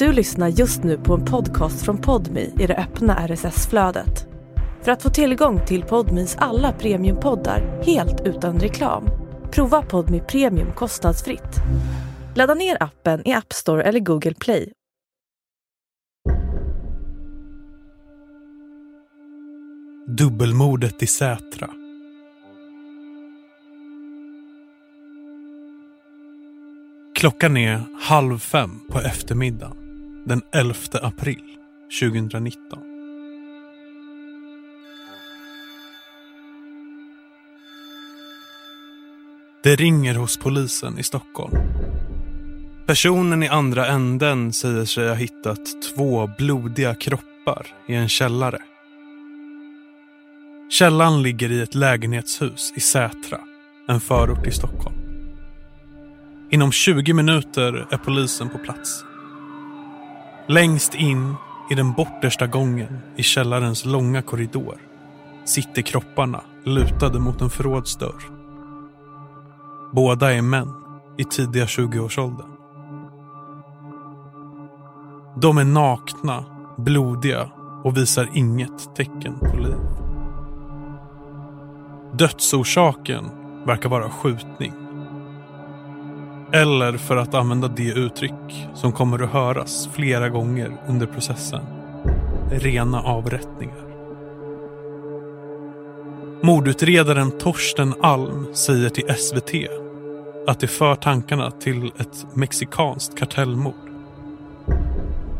Du lyssnar just nu på en podcast från Podmi i det öppna RSS-flödet. För att få tillgång till Podmis alla premiumpoddar helt utan reklam, prova Podmi Premium kostnadsfritt. Ladda ner appen i App Store eller Google Play. Dubbelmordet i Sätra. Klockan är halv fem på eftermiddagen den 11 april 2019. Det ringer hos polisen i Stockholm. Personen i andra änden säger sig ha hittat två blodiga kroppar i en källare. Källan ligger i ett lägenhetshus i Sätra, en förort i Stockholm. Inom 20 minuter är polisen på plats. Längst in i den bortersta gången i källarens långa korridor sitter kropparna lutade mot en förrådsdörr. Båda är män i tidiga 20-årsåldern. De är nakna, blodiga och visar inget tecken på liv. Dödsorsaken verkar vara skjutning. Eller för att använda det uttryck som kommer att höras flera gånger under processen. Rena avrättningar. Mordutredaren Torsten Alm säger till SVT att det för tankarna till ett mexikanskt kartellmord.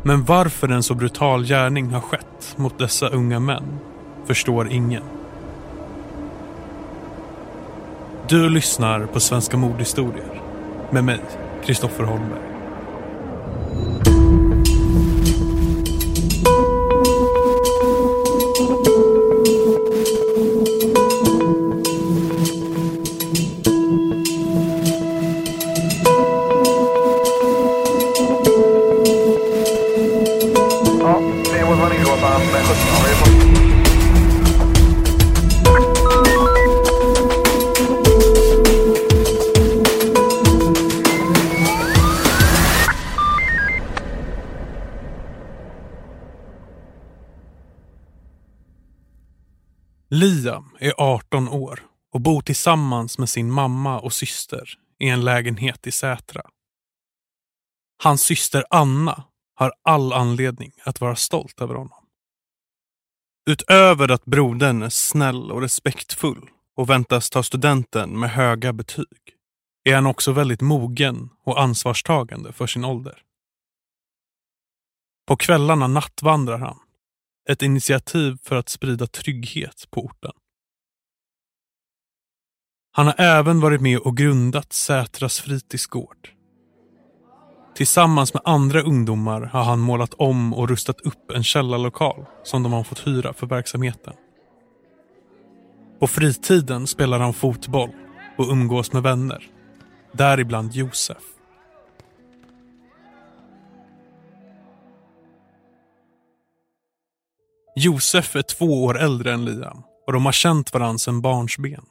Men varför en så brutal gärning har skett mot dessa unga män förstår ingen. Du lyssnar på Svenska mordhistorier med mig, Kristoffer Holmberg. 18 år och bor tillsammans med sin mamma och syster i en lägenhet i Sätra. Hans syster Anna har all anledning att vara stolt över honom. Utöver att brodern är snäll och respektfull och väntas ta studenten med höga betyg är han också väldigt mogen och ansvarstagande för sin ålder. På kvällarna nattvandrar han ett initiativ för att sprida trygghet på orten. Han har även varit med och grundat Sätras fritidsgård. Tillsammans med andra ungdomar har han målat om och rustat upp en källarlokal som de har fått hyra för verksamheten. På fritiden spelar han fotboll och umgås med vänner. Däribland Josef. Josef är två år äldre än Liam och de har känt varandra sedan barnsben.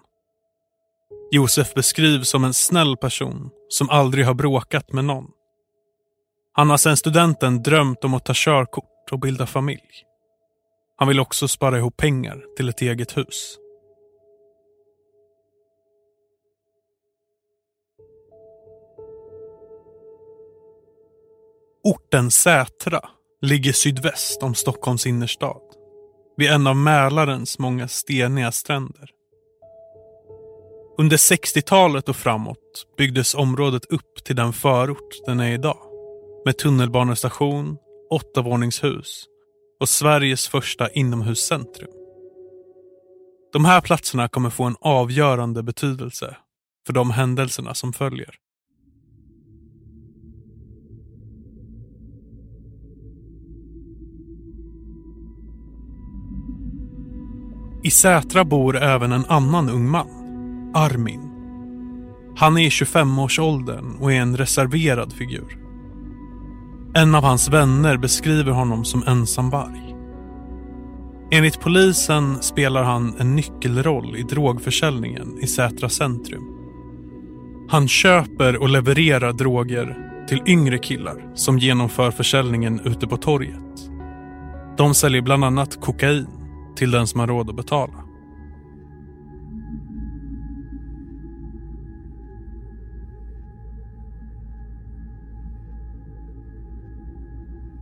Josef beskrivs som en snäll person som aldrig har bråkat med någon. Han har sedan studenten drömt om att ta körkort och bilda familj. Han vill också spara ihop pengar till ett eget hus. Orten Sätra ligger sydväst om Stockholms innerstad. Vid en av Mälarens många steniga stränder. Under 60-talet och framåt byggdes området upp till den förort den är idag. Med tunnelbanestation, åttavåningshus och Sveriges första inomhuscentrum. De här platserna kommer få en avgörande betydelse för de händelserna som följer. I Sätra bor även en annan ung man, Armin. Han är i 25-årsåldern och är en reserverad figur. En av hans vänner beskriver honom som ensamvarg. Enligt polisen spelar han en nyckelroll i drogförsäljningen i Sätra centrum. Han köper och levererar droger till yngre killar som genomför försäljningen ute på torget. De säljer bland annat kokain till den som har råd att betala.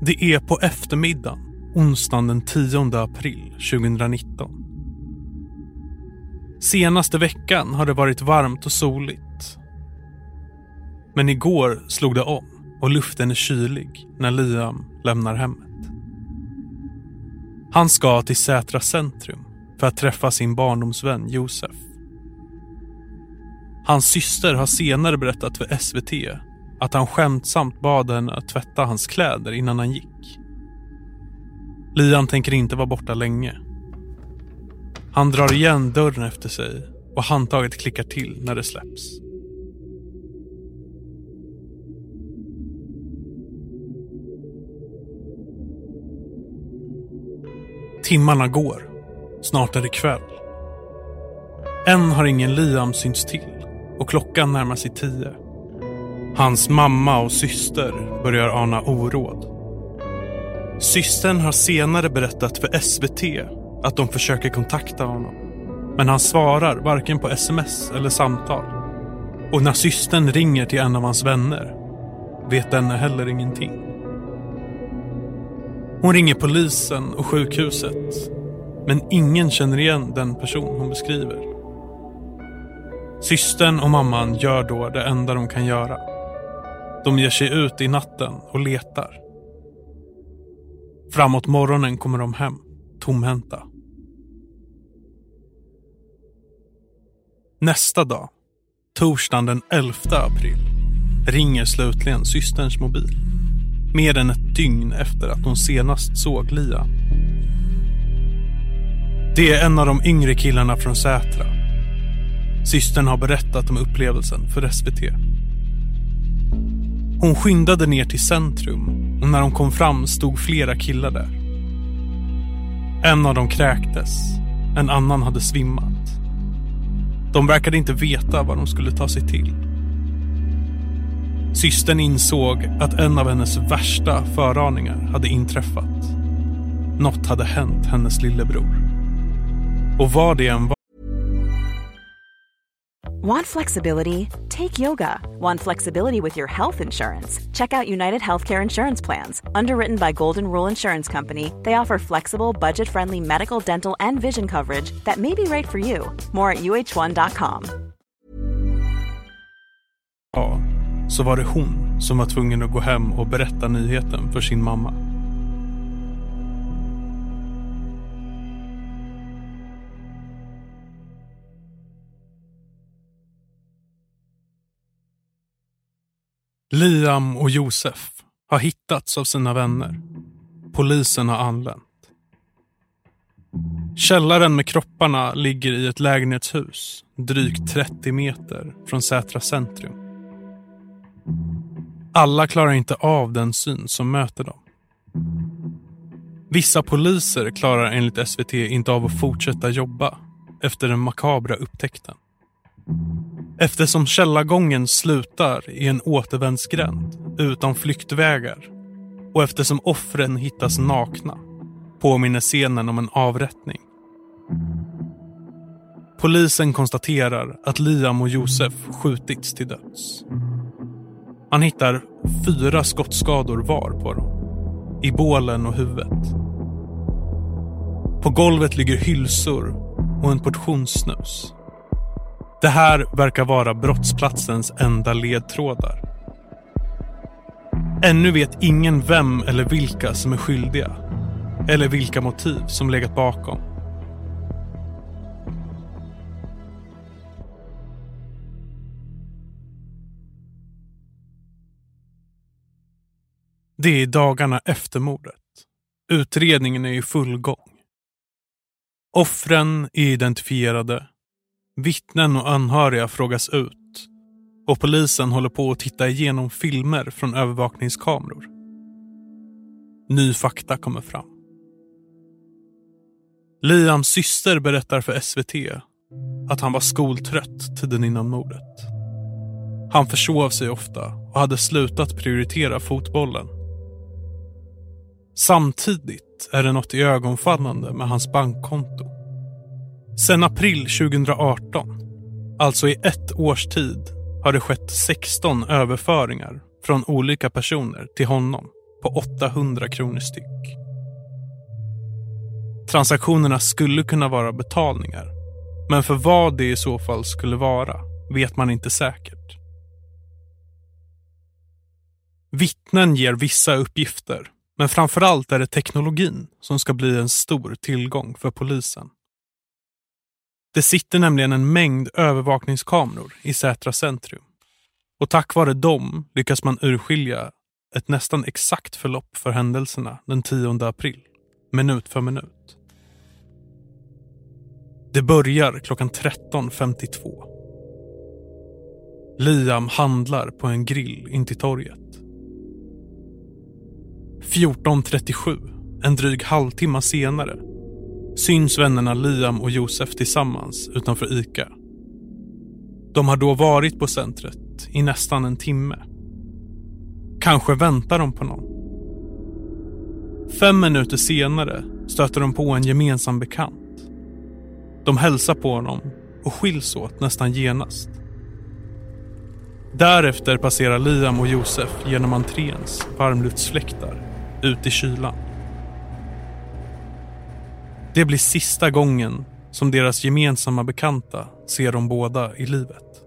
Det är på eftermiddagen, onsdagen den 10 april 2019. Senaste veckan har det varit varmt och soligt. Men igår slog det om och luften är kylig när Liam lämnar hemmet. Han ska till Sätra centrum för att träffa sin barndomsvän Josef. Hans syster har senare berättat för SVT att han skämtsamt bad henne att tvätta hans kläder innan han gick. Liam tänker inte vara borta länge. Han drar igen dörren efter sig och handtaget klickar till när det släpps. Timmarna går. Snart är det kväll. Än har ingen Liam synts till och klockan närmar sig tio. Hans mamma och syster börjar ana oråd. Systern har senare berättat för SVT att de försöker kontakta honom. Men han svarar varken på sms eller samtal. Och när systern ringer till en av hans vänner vet denne heller ingenting. Hon ringer polisen och sjukhuset. Men ingen känner igen den person hon beskriver. Systern och mamman gör då det enda de kan göra. De ger sig ut i natten och letar. Framåt morgonen kommer de hem, tomhänta. Nästa dag, torsdagen den 11 april, ringer slutligen systerns mobil. Mer än ett dygn efter att hon senast såg Lia. Det är en av de yngre killarna från Sätra. Systern har berättat om upplevelsen för SVT. Hon skyndade ner till centrum och när hon kom fram stod flera killar där. En av dem kräktes, en annan hade svimmat. De verkade inte veta vad de skulle ta sig till. Systern insåg att en av hennes värsta föraningar hade inträffat. Något hade hänt hennes lillebror. Och vad det än var Want flexibility? Take yoga. Want flexibility with your health insurance? Check out United Healthcare Insurance Plans. Underwritten by Golden Rule Insurance Company, they offer flexible, budget friendly medical, dental, and vision coverage that may be right for you. More at uh1.com. Ja, så var det hon som var tvungen att gå hem och berätta nyheten för sin mamma. Liam och Josef har hittats av sina vänner. Polisen har anlänt. Källaren med kropparna ligger i ett lägenhetshus drygt 30 meter från Sätra centrum. Alla klarar inte av den syn som möter dem. Vissa poliser klarar enligt SVT inte av att fortsätta jobba efter den makabra upptäckten. Eftersom källargången slutar i en återvändsgränd utan flyktvägar och eftersom offren hittas nakna påminner scenen om en avrättning. Polisen konstaterar att Liam och Josef skjutits till döds. Man hittar fyra skottskador var på dem. I bålen och huvudet. På golvet ligger hylsor och en portion snus. Det här verkar vara brottsplatsens enda ledtrådar. Ännu vet ingen vem eller vilka som är skyldiga. Eller vilka motiv som legat bakom. Det är dagarna efter mordet. Utredningen är i full gång. Offren är identifierade. Vittnen och anhöriga frågas ut. Och polisen håller på att titta igenom filmer från övervakningskameror. Ny fakta kommer fram. Liams syster berättar för SVT att han var skoltrött tiden innan mordet. Han försov sig ofta och hade slutat prioritera fotbollen. Samtidigt är det något ögonfallande med hans bankkonto. Sen april 2018, alltså i ett års tid, har det skett 16 överföringar från olika personer till honom på 800 kronor styck. Transaktionerna skulle kunna vara betalningar, men för vad det i så fall skulle vara vet man inte säkert. Vittnen ger vissa uppgifter, men framförallt är det teknologin som ska bli en stor tillgång för polisen. Det sitter nämligen en mängd övervakningskameror i Sätra centrum. Och tack vare dem lyckas man urskilja ett nästan exakt förlopp för händelserna den 10 april, minut för minut. Det börjar klockan 13.52. Liam handlar på en grill in till torget. 14.37, en dryg halvtimme senare, syns vännerna Liam och Josef tillsammans utanför ICA. De har då varit på centret i nästan en timme. Kanske väntar de på någon. Fem minuter senare stöter de på en gemensam bekant. De hälsar på honom och skiljs åt nästan genast. Därefter passerar Liam och Josef genom entréns varmluftsfläktar ut i kylan. Det blir sista gången som deras gemensamma bekanta ser dem båda i livet.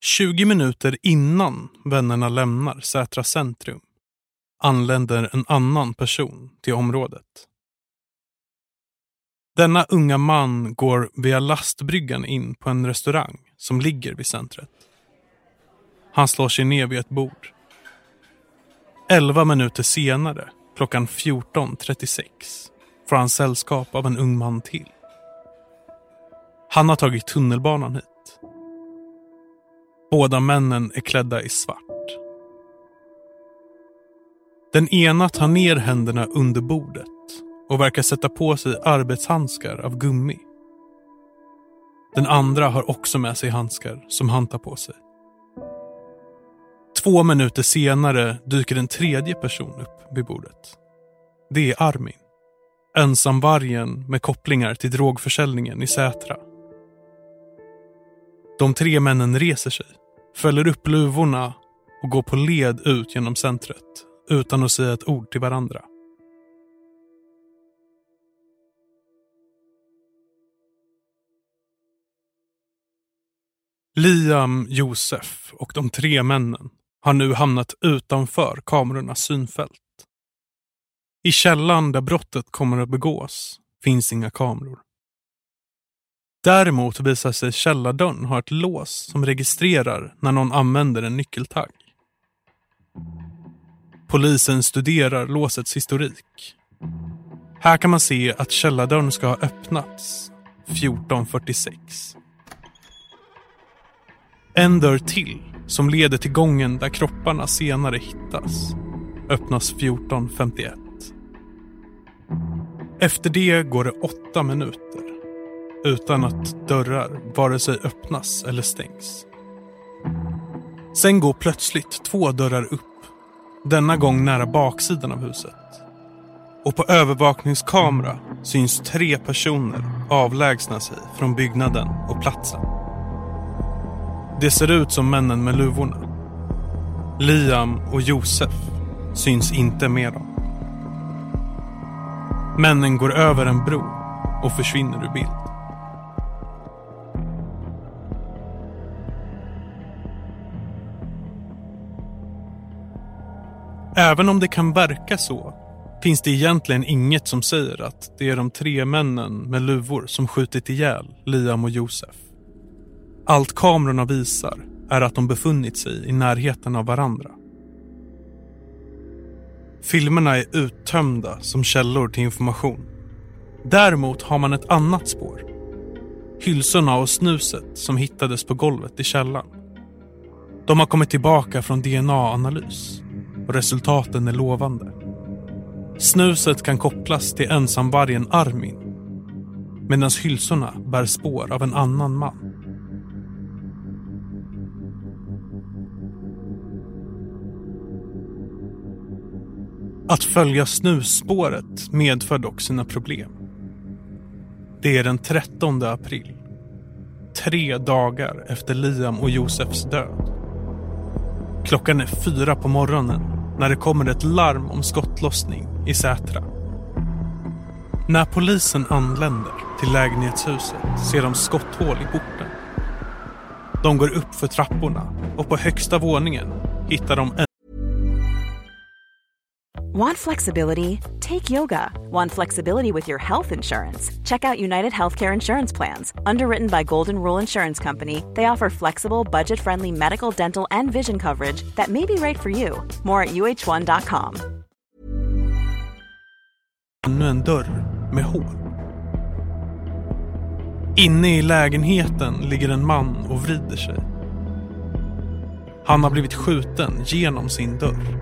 Tjugo minuter innan vännerna lämnar Sätra centrum anländer en annan person till området. Denna unga man går via lastbryggan in på en restaurang som ligger vid centret. Han slår sig ner vid ett bord. Elva minuter senare, klockan 14.36, får han sällskap av en ung man till. Han har tagit tunnelbanan hit. Båda männen är klädda i svart. Den ena tar ner händerna under bordet och verkar sätta på sig arbetshandskar av gummi. Den andra har också med sig handskar som han tar på sig. Två minuter senare dyker en tredje person upp vid bordet. Det är Armin. Ensamvargen med kopplingar till drogförsäljningen i Sätra. De tre männen reser sig, fäller upp luvorna och går på led ut genom centret utan att säga ett ord till varandra. Liam, Josef och de tre männen har nu hamnat utanför kamerornas synfält. I källan där brottet kommer att begås finns inga kameror. Däremot visar sig källardörren ha ett lås som registrerar när någon använder en nyckeltagg. Polisen studerar låsets historik. Här kan man se att källardörren ska ha öppnats 1446. En dörr till, som leder till gången där kropparna senare hittas, öppnas 1451. Efter det går det åtta minuter utan att dörrar vare sig öppnas eller stängs. Sen går plötsligt två dörrar upp, denna gång nära baksidan av huset. Och på övervakningskamera syns tre personer avlägsna sig från byggnaden och platsen. Det ser ut som männen med luvorna. Liam och Josef syns inte med dem. Männen går över en bro och försvinner ur bild. Även om det kan verka så finns det egentligen inget som säger att det är de tre männen med luvor som skjutit ihjäl Liam och Josef. Allt kamerorna visar är att de befunnit sig i närheten av varandra. Filmerna är uttömda som källor till information. Däremot har man ett annat spår. Hylsorna och snuset som hittades på golvet i källaren. De har kommit tillbaka från DNA-analys och resultaten är lovande. Snuset kan kopplas till ensamvargen Armin medan hylsorna bär spår av en annan man. Att följa snusspåret medför dock sina problem. Det är den 13 april. Tre dagar efter Liam och Josefs död. Klockan är fyra på morgonen när det kommer ett larm om skottlossning i Sätra. När polisen anländer till lägenhetshuset ser de skotthål i porten. De går upp för trapporna och på högsta våningen hittar de Want flexibility? Take yoga. Want flexibility with your health insurance? Check out United Healthcare Insurance Plans. Underwritten by Golden Rule Insurance Company, they offer flexible, budget friendly medical, dental, and vision coverage that may be right for you. More at uh1.com. ännu en dörr med hål. Inne i lägenheten ligger en man och vrider sig. Han har blivit skjuten genom sin dörr.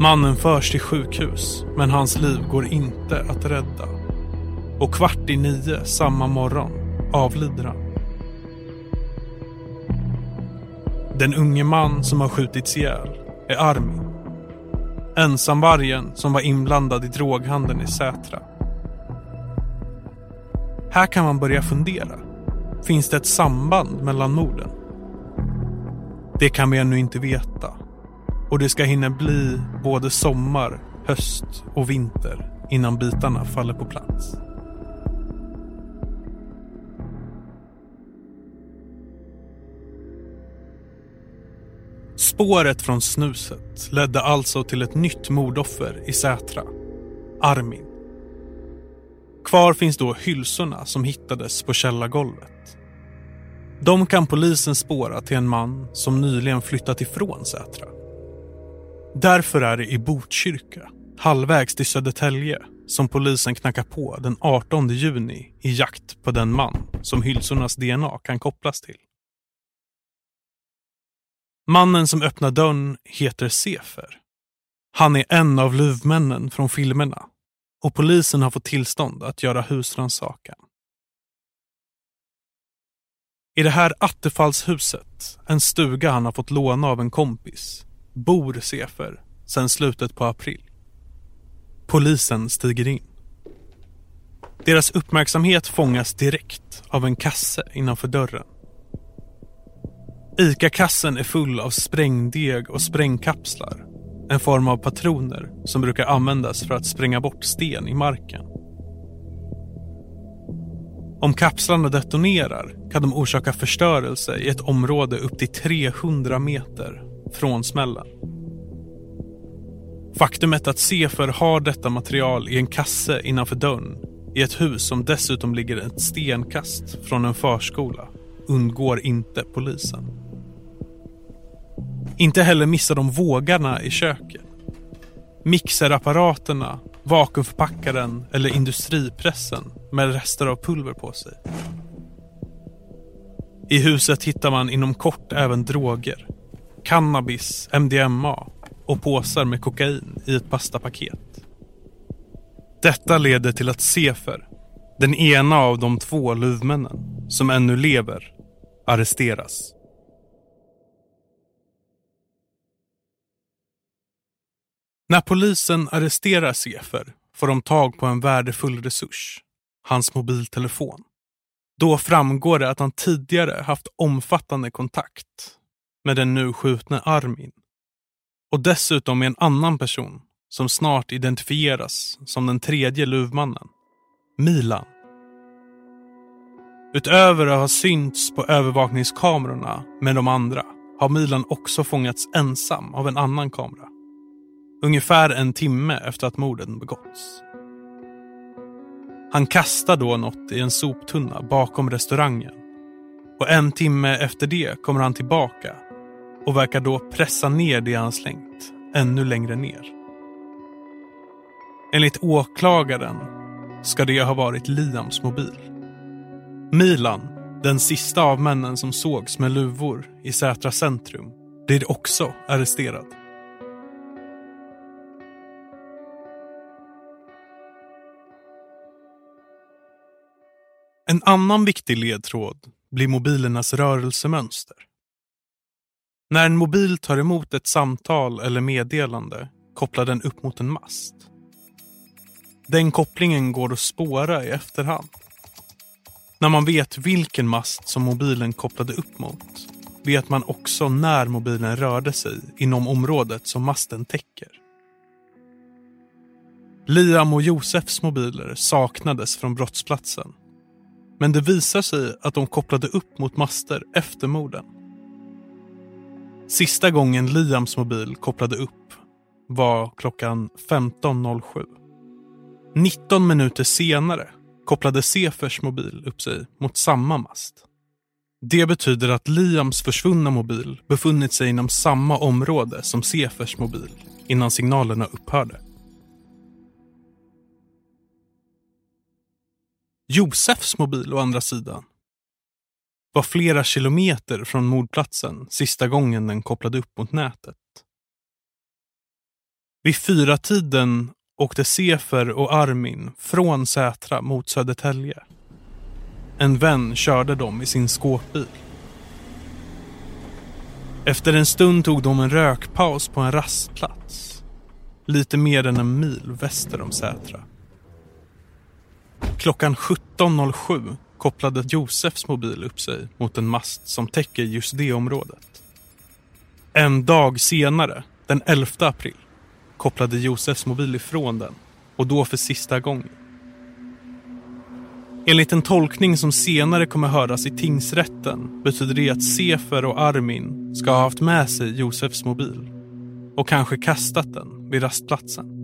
Mannen förs till sjukhus, men hans liv går inte att rädda. Och kvart i nio samma morgon avlider han. Den unge man som har skjutits ihjäl är Armin. Ensamvargen som var inblandad i droghandeln i Sätra. Här kan man börja fundera. Finns det ett samband mellan morden? Det kan vi ännu inte veta. Och det ska hinna bli både sommar, höst och vinter innan bitarna faller på plats. Spåret från snuset ledde alltså till ett nytt mordoffer i Sätra. Armin. Kvar finns då hylsorna som hittades på källargolvet. De kan polisen spåra till en man som nyligen flyttat ifrån Sätra. Därför är det i Botkyrka, halvvägs till Södertälje, som polisen knackar på den 18 juni i jakt på den man som hylsornas DNA kan kopplas till. Mannen som öppnar dörren heter Sefer. Han är en av luvmännen från filmerna och polisen har fått tillstånd att göra husrannsakan. I det här attefallshuset, en stuga han har fått låna av en kompis, bor Sefer sedan slutet på april. Polisen stiger in. Deras uppmärksamhet fångas direkt av en kasse innanför dörren. ICA-kassen är full av sprängdeg och sprängkapslar. En form av patroner som brukar användas för att spränga bort sten i marken. Om kapslarna detonerar kan de orsaka förstörelse i ett område upp till 300 meter från smällen. Faktumet att Sefer har detta material i en kasse innanför dörren i ett hus som dessutom ligger ett stenkast från en förskola undgår inte polisen. Inte heller missar de vågarna i köket. Mixerapparaterna, vakuumförpackaren eller industripressen med rester av pulver på sig. I huset hittar man inom kort även droger. Cannabis, MDMA och påsar med kokain i ett pastapaket. Detta leder till att Sefer, den ena av de två luvmännen som ännu lever, arresteras. När polisen arresterar Sefer får de tag på en värdefull resurs, hans mobiltelefon. Då framgår det att han tidigare haft omfattande kontakt med den nu skjutne Armin. Och dessutom med en annan person som snart identifieras som den tredje luvmannen, Milan. Utöver att ha synts på övervakningskamerorna med de andra har Milan också fångats ensam av en annan kamera. Ungefär en timme efter att morden begåtts. Han kastar då något i en soptunna bakom restaurangen. Och en timme efter det kommer han tillbaka och verkar då pressa ner det han slängt ännu längre ner. Enligt åklagaren ska det ha varit Liams mobil. Milan, den sista av männen som sågs med luvor i Sätra centrum, blir också arresterad. En annan viktig ledtråd blir mobilernas rörelsemönster. När en mobil tar emot ett samtal eller meddelande kopplar den upp mot en mast. Den kopplingen går att spåra i efterhand. När man vet vilken mast som mobilen kopplade upp mot vet man också när mobilen rörde sig inom området som masten täcker. Liam och Josefs mobiler saknades från brottsplatsen. Men det visar sig att de kopplade upp mot master efter morden. Sista gången Liams mobil kopplade upp var klockan 15.07. 19 minuter senare kopplade Sefers mobil upp sig mot samma mast. Det betyder att Liams försvunna mobil befunnit sig inom samma område som Sefers mobil innan signalerna upphörde. Josefs mobil å andra sidan var flera kilometer från mordplatsen sista gången den kopplade upp mot nätet. Vid fyra tiden åkte Sefer och Armin från Sätra mot Södertälje. En vän körde dem i sin skåpbil. Efter en stund tog de en rökpaus på en rastplats. Lite mer än en mil väster om Sätra. Klockan 17.07 kopplade Josefs mobil upp sig mot en mast som täcker just det området. En dag senare, den 11 april, kopplade Josefs mobil ifrån den och då för sista gången. Enligt en tolkning som senare kommer höras i tingsrätten betyder det att Sefer och Armin ska ha haft med sig Josefs mobil och kanske kastat den vid rastplatsen.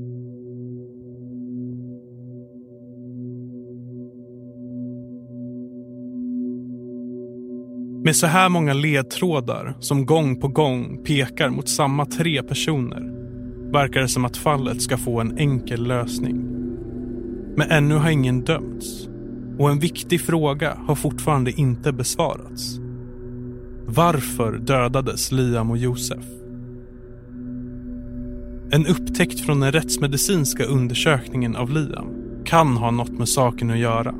Med så här många ledtrådar som gång på gång pekar mot samma tre personer verkar det som att fallet ska få en enkel lösning. Men ännu har ingen dömts och en viktig fråga har fortfarande inte besvarats. Varför dödades Liam och Josef? En upptäckt från den rättsmedicinska undersökningen av Liam kan ha något med saken att göra.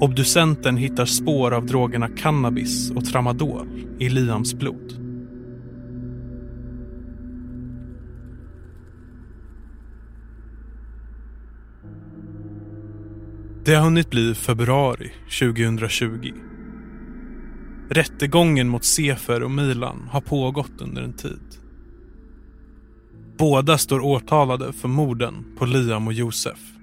Obducenten hittar spår av drogerna cannabis och tramadol i Liams blod. Det har hunnit bli februari 2020. Rättegången mot Sefer och Milan har pågått under en tid. Båda står åtalade för morden på Liam och Josef.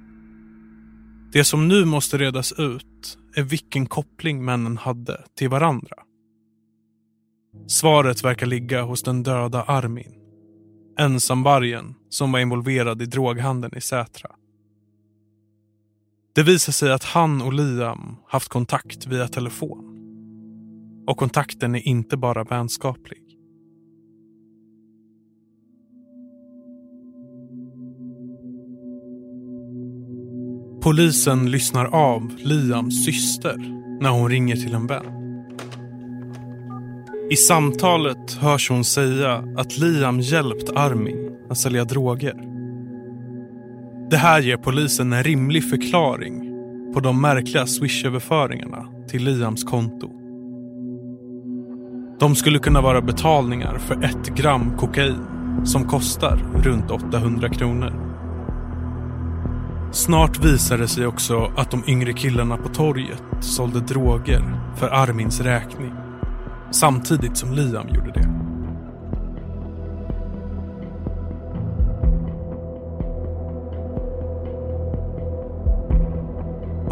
Det som nu måste redas ut är vilken koppling männen hade till varandra. Svaret verkar ligga hos den döda Armin. Ensamvargen som var involverad i droghandeln i Sätra. Det visar sig att han och Liam haft kontakt via telefon. Och kontakten är inte bara vänskaplig. Polisen lyssnar av Liams syster när hon ringer till en vän. I samtalet hörs hon säga att Liam hjälpt Armin att sälja droger. Det här ger polisen en rimlig förklaring på de märkliga Swish-överföringarna till Liams konto. De skulle kunna vara betalningar för ett gram kokain som kostar runt 800 kronor. Snart visade det sig också att de yngre killarna på torget sålde droger för Armins räkning. Samtidigt som Liam gjorde det.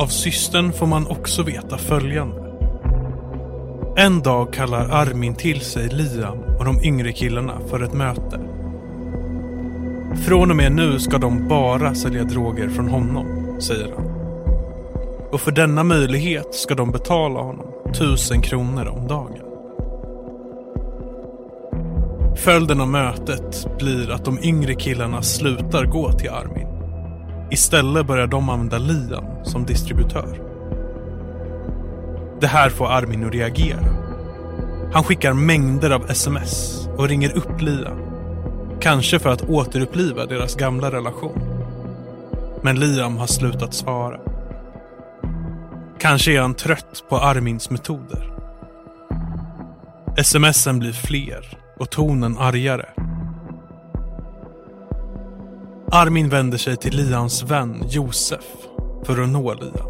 Av systern får man också veta följande. En dag kallar Armin till sig Liam och de yngre killarna för ett möte. Från och med nu ska de bara sälja droger från honom, säger han. Och för denna möjlighet ska de betala honom tusen kronor om dagen. Följden av mötet blir att de yngre killarna slutar gå till Armin Istället börjar de använda Liam som distributör. Det här får Armin att reagera. Han skickar mängder av sms och ringer upp Liam. Kanske för att återuppliva deras gamla relation. Men Liam har slutat svara. Kanske är han trött på Armins metoder. Smsen blir fler och tonen argare. Armin vänder sig till Lians vän Josef för att nå Liam.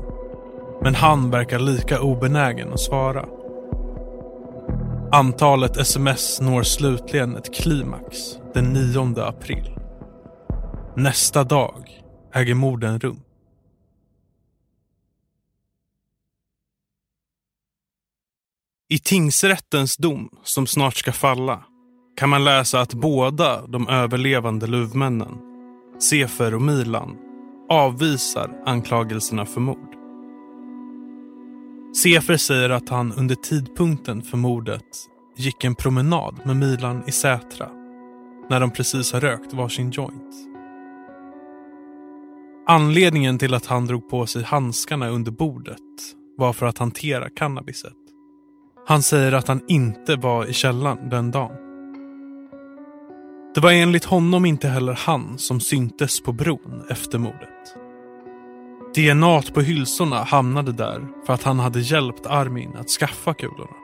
Men han verkar lika obenägen att svara. Antalet sms når slutligen ett klimax den 9 april. Nästa dag äger morden rum. I tingsrättens dom, som snart ska falla, kan man läsa att båda de överlevande luvmännen, Sefer och Milan, avvisar anklagelserna för mord. Sefer säger att han under tidpunkten för mordet gick en promenad med Milan i Sätra när de precis har rökt varsin joint. Anledningen till att han drog på sig handskarna under bordet var för att hantera cannabiset. Han säger att han inte var i källaren den dagen. Det var enligt honom inte heller han som syntes på bron efter mordet. DNA på hylsorna hamnade där för att han hade hjälpt Armin att skaffa kulorna.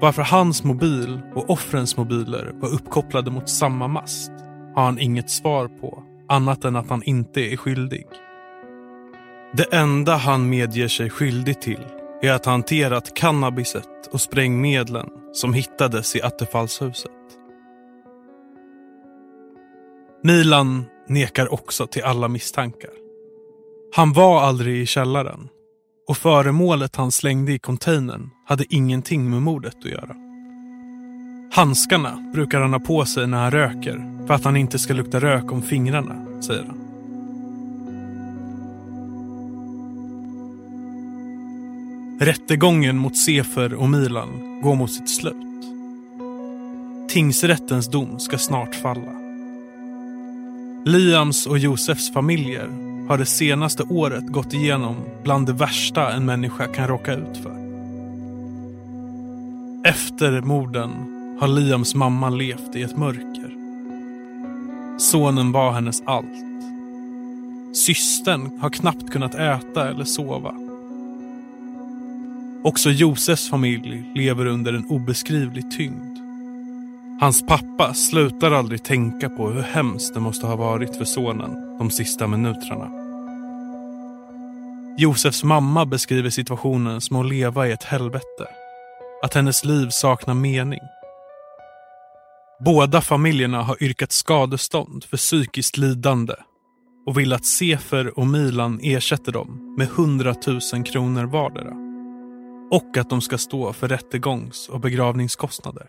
Varför hans mobil och offrens mobiler var uppkopplade mot samma mast har han inget svar på annat än att han inte är skyldig. Det enda han medger sig skyldig till är att ha hanterat cannabiset och sprängmedlen som hittades i Attefallshuset. Milan nekar också till alla misstankar. Han var aldrig i källaren och föremålet han slängde i containern hade ingenting med mordet att göra. Handskarna brukar han ha på sig när han röker för att han inte ska lukta rök om fingrarna, säger han. Rättegången mot Sefer och Milan går mot sitt slut. Tingsrättens dom ska snart falla. Liams och Josefs familjer har det senaste året gått igenom bland det värsta en människa kan råka ut för. Efter morden har Liams mamma levt i ett mörker. Sonen var hennes allt. Systern har knappt kunnat äta eller sova. Också Josefs familj lever under en obeskrivlig tyngd. Hans pappa slutar aldrig tänka på hur hemskt det måste ha varit för sonen de sista minuterna. Josefs mamma beskriver situationen som att leva i ett helvete. Att hennes liv saknar mening. Båda familjerna har yrkat skadestånd för psykiskt lidande och vill att Sefer och Milan ersätter dem med 100 000 kronor vardera. Och att de ska stå för rättegångs och begravningskostnader.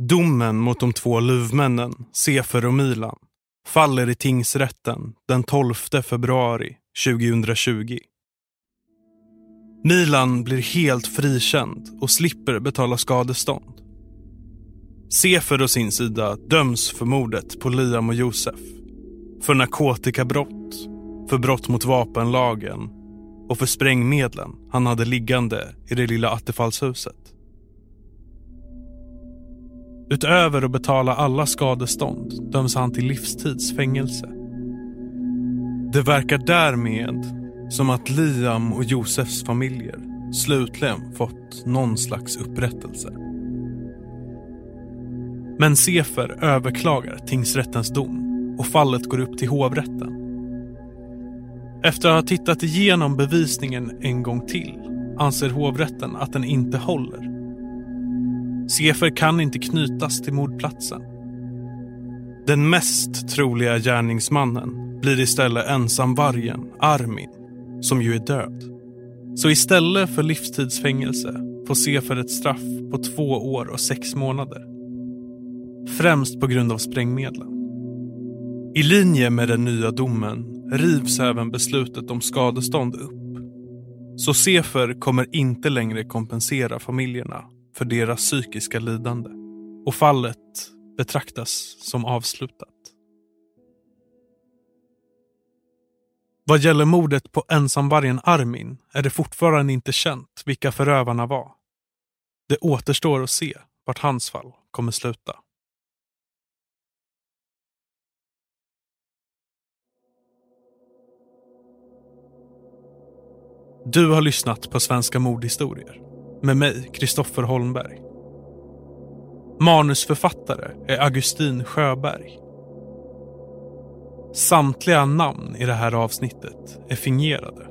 Domen mot de två luvmännen, Sefer och Milan, faller i tingsrätten den 12 februari 2020. Milan blir helt frikänd och slipper betala skadestånd. Sefer å sin sida döms för mordet på Liam och Josef. För narkotikabrott, för brott mot vapenlagen och för sprängmedlen han hade liggande i det lilla Attefallshuset. Utöver att betala alla skadestånd döms han till livstidsfängelse. Det verkar därmed som att Liam och Josefs familjer slutligen fått någon slags upprättelse. Men Sefer överklagar tingsrättens dom och fallet går upp till hovrätten. Efter att ha tittat igenom bevisningen en gång till anser hovrätten att den inte håller Sefer kan inte knytas till mordplatsen. Den mest troliga gärningsmannen blir istället ensamvargen Armin, som ju är död. Så istället för livstidsfängelse får Sefer ett straff på två år och sex månader. Främst på grund av sprängmedlen. I linje med den nya domen rivs även beslutet om skadestånd upp. Så Sefer kommer inte längre kompensera familjerna för deras psykiska lidande och fallet betraktas som avslutat. Vad gäller mordet på ensamvargen Armin är det fortfarande inte känt vilka förövarna var. Det återstår att se vart hans fall kommer sluta. Du har lyssnat på Svenska mordhistorier med mig, Kristoffer Holmberg. Manusförfattare är Augustin Sjöberg. Samtliga namn i det här avsnittet är fingerade.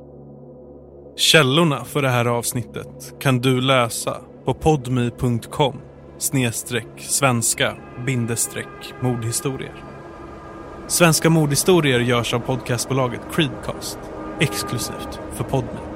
Källorna för det här avsnittet kan du läsa på podmi.com snedstreck svenska bindestreck mordhistorier. Svenska mordhistorier görs av podcastbolaget Creedcast exklusivt för Podmi.